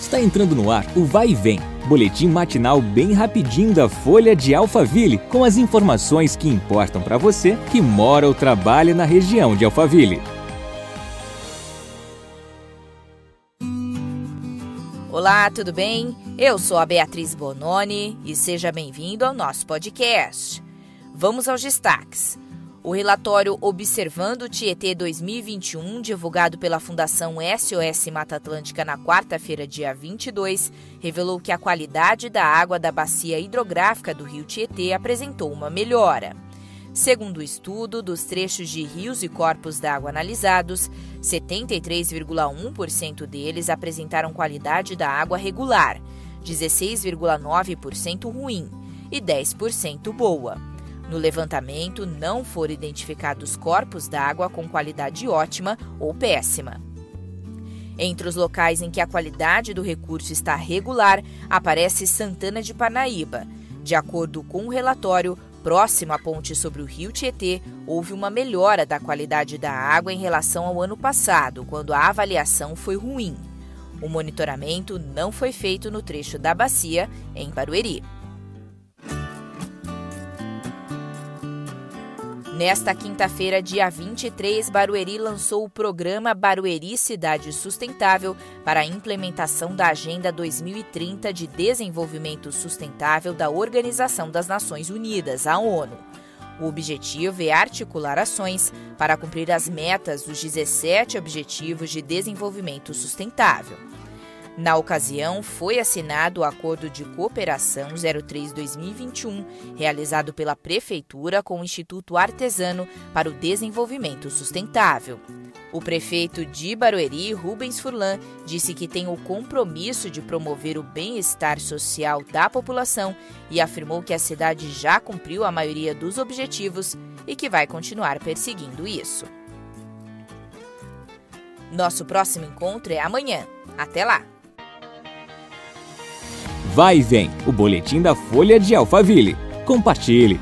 Está entrando no ar o Vai e Vem, boletim matinal bem rapidinho da Folha de Alphaville, com as informações que importam para você que mora ou trabalha na região de Alphaville. Olá, tudo bem? Eu sou a Beatriz Bononi e seja bem-vindo ao nosso podcast. Vamos aos destaques. O relatório Observando o Tietê 2021, divulgado pela Fundação SOS Mata Atlântica na quarta-feira, dia 22, revelou que a qualidade da água da bacia hidrográfica do rio Tietê apresentou uma melhora. Segundo o estudo, dos trechos de rios e corpos d'água analisados, 73,1% deles apresentaram qualidade da água regular, 16,9% ruim e 10% boa. No levantamento, não foram identificados corpos d'água com qualidade ótima ou péssima. Entre os locais em que a qualidade do recurso está regular, aparece Santana de Parnaíba. De acordo com o relatório, próximo à ponte sobre o rio Tietê, houve uma melhora da qualidade da água em relação ao ano passado, quando a avaliação foi ruim. O monitoramento não foi feito no trecho da bacia, em Barueri. Nesta quinta-feira, dia 23, Barueri lançou o programa Barueri Cidade Sustentável para a implementação da Agenda 2030 de Desenvolvimento Sustentável da Organização das Nações Unidas, a ONU. O objetivo é articular ações para cumprir as metas dos 17 Objetivos de Desenvolvimento Sustentável. Na ocasião, foi assinado o Acordo de Cooperação 03-2021, realizado pela Prefeitura com o Instituto Artesano para o Desenvolvimento Sustentável. O prefeito de Barueri, Rubens Furlan, disse que tem o compromisso de promover o bem-estar social da população e afirmou que a cidade já cumpriu a maioria dos objetivos e que vai continuar perseguindo isso. Nosso próximo encontro é amanhã. Até lá! Vai e vem, o boletim da Folha de Alphaville. Compartilhe.